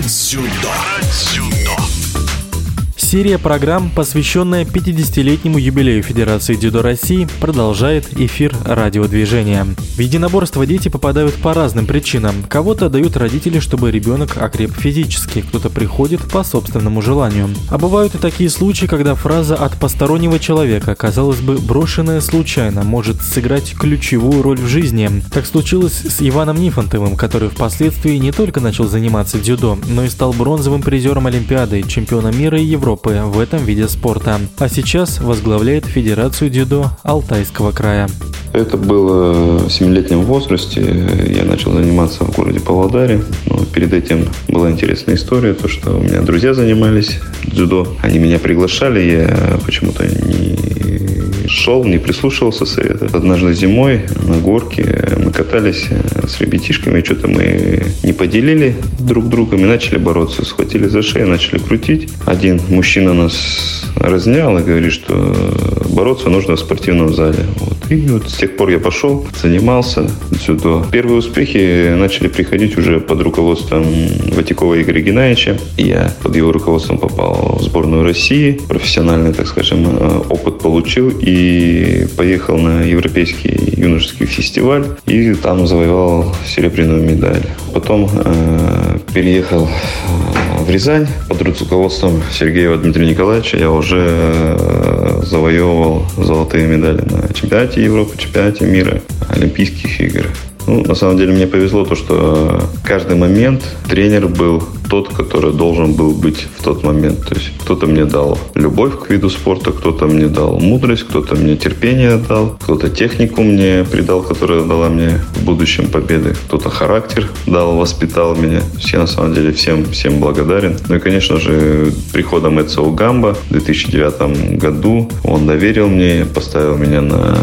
Про дзюдо. Серия программ, посвященная 50-летнему юбилею Федерации дзюдо России, продолжает эфир радиодвижения. В единоборство дети попадают по разным причинам. Кого-то дают родители, чтобы ребенок окреп физически, кто-то приходит по собственному желанию. А бывают и такие случаи, когда фраза от постороннего человека, казалось бы, брошенная случайно, может сыграть ключевую роль в жизни. Так случилось с Иваном Нифонтовым, который впоследствии не только начал заниматься дзюдо, но и стал бронзовым призером Олимпиады, чемпионом мира и Европы Европы в этом виде спорта, а сейчас возглавляет Федерацию дзюдо Алтайского края. Это было в 7-летнем возрасте. Я начал заниматься в городе Павлодаре. Но перед этим была интересная история, то, что у меня друзья занимались дзюдо. Они меня приглашали, я почему-то не шел, не прислушивался совета. Однажды зимой на горке мы катались с ребятишками, что-то мы не поделили друг другом и начали бороться. Схватили за шею, начали крутить. Один мужчина нас разнял и говорит, что бороться нужно в спортивном зале. Вот. И вот с тех пор я пошел, занимался дзюдо. Первые успехи начали приходить уже под руководством Ватикова Игоря Геннадьевича. Я под его руководством попал в сборную России. Профессиональный, так скажем, э, опыт получил и поехал на Европейский юношеский фестиваль. И там завоевал серебряную медаль. Потом э, переехал Рязань под руководством Сергея Дмитрия Николаевича. Я уже э, завоевывал золотые медали на чемпионате Европы, чемпионате мира, Олимпийских игр. Ну, на самом деле мне повезло то, что каждый момент тренер был тот, который должен был быть в тот момент. То есть кто-то мне дал любовь к виду спорта, кто-то мне дал мудрость, кто-то мне терпение дал, кто-то технику мне придал, которая дала мне в будущем победы, кто-то характер дал, воспитал меня. Все на самом деле всем, всем благодарен. Ну и, конечно же, приходом Эцио Гамба в 2009 году он доверил мне, поставил меня на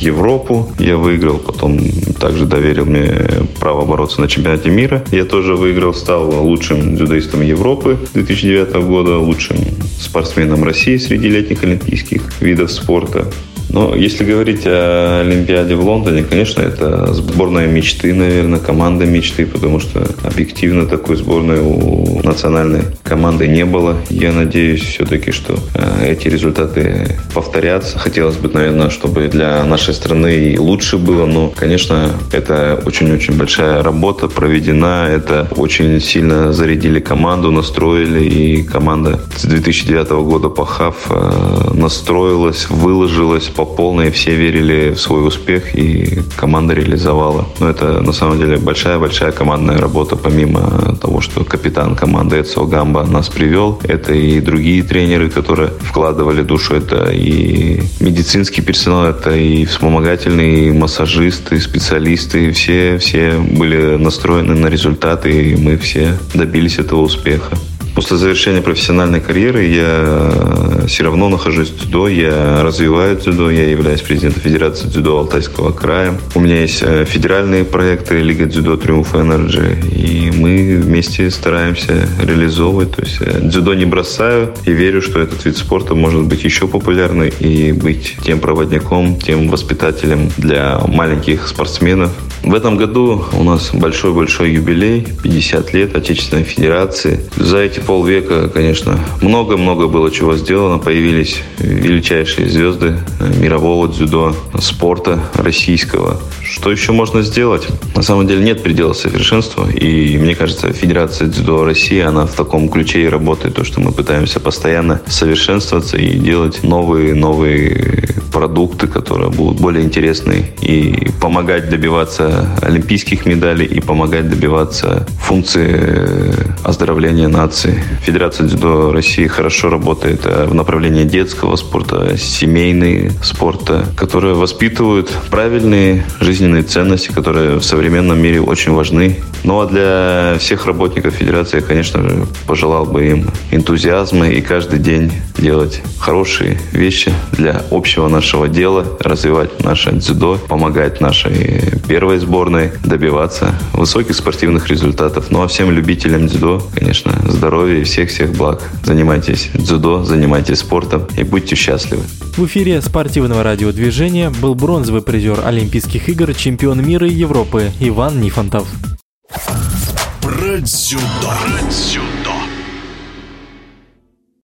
Европу. Я выиграл, потом также доверил мне право бороться на чемпионате мира. Я тоже выиграл, стал лучшим дзюдоистом Европы 2009 года, лучшим спортсменом России среди летних олимпийских видов спорта. Но если говорить о Олимпиаде в Лондоне, конечно, это сборная мечты, наверное, команда мечты, потому что объективно такой сборной у национальной команды не было. Я надеюсь все-таки, что э, эти результаты повторятся. Хотелось бы, наверное, чтобы для нашей страны и лучше было, но, конечно, это очень-очень большая работа проведена. Это очень сильно зарядили команду, настроили, и команда с 2009 года по ХАФ э, настроилась, выложилась, по полной, все верили в свой успех, и команда реализовала. Но это на самом деле большая-большая командная работа, помимо того, что капитан команды Эцио Гамба нас привел. Это и другие тренеры, которые вкладывали душу. Это и медицинский персонал, это и вспомогательные, массажисты, специалисты. Все, все были настроены на результаты, и мы все добились этого успеха. После завершения профессиональной карьеры я все равно нахожусь в дзюдо, я развиваю дзюдо, я являюсь президентом Федерации дзюдо Алтайского края. У меня есть э, федеральные проекты Лига дзюдо Триумф Energy, и мы вместе стараемся реализовывать. То есть э, дзюдо не бросаю и верю, что этот вид спорта может быть еще популярный и быть тем проводником, тем воспитателем для маленьких спортсменов. В этом году у нас большой-большой юбилей, 50 лет Отечественной Федерации. За эти полвека, конечно, много-много было чего сделано. Появились величайшие звезды мирового дзюдо, спорта российского. Что еще можно сделать? На самом деле нет предела совершенства. И мне кажется, Федерация дзюдо России, она в таком ключе и работает. То, что мы пытаемся постоянно совершенствоваться и делать новые-новые продукты, которые будут более интересны и помогать добиваться олимпийских медалей и помогать добиваться функции оздоровления нации. Федерация дзюдо России хорошо работает э, в направлении детского спорта, семейной спорта, которые воспитывают правильные жизненные ценности, которые в современном мире очень важны. Ну а для всех работников Федерации, конечно же, пожелал бы им энтузиазма и каждый день делать хорошие вещи для общего нашего дела, развивать наше дзюдо, помогать нашей первой сборной добиваться высоких спортивных результатов. Ну а всем любителям дзюдо, конечно, здоровья и всех-всех благ. Занимайтесь дзюдо, занимайтесь спортом и будьте счастливы. В эфире спортивного радиодвижения был бронзовый призер Олимпийских игр, чемпион мира и Европы Иван Нифонтов. Про дзюдо. Про дзюдо.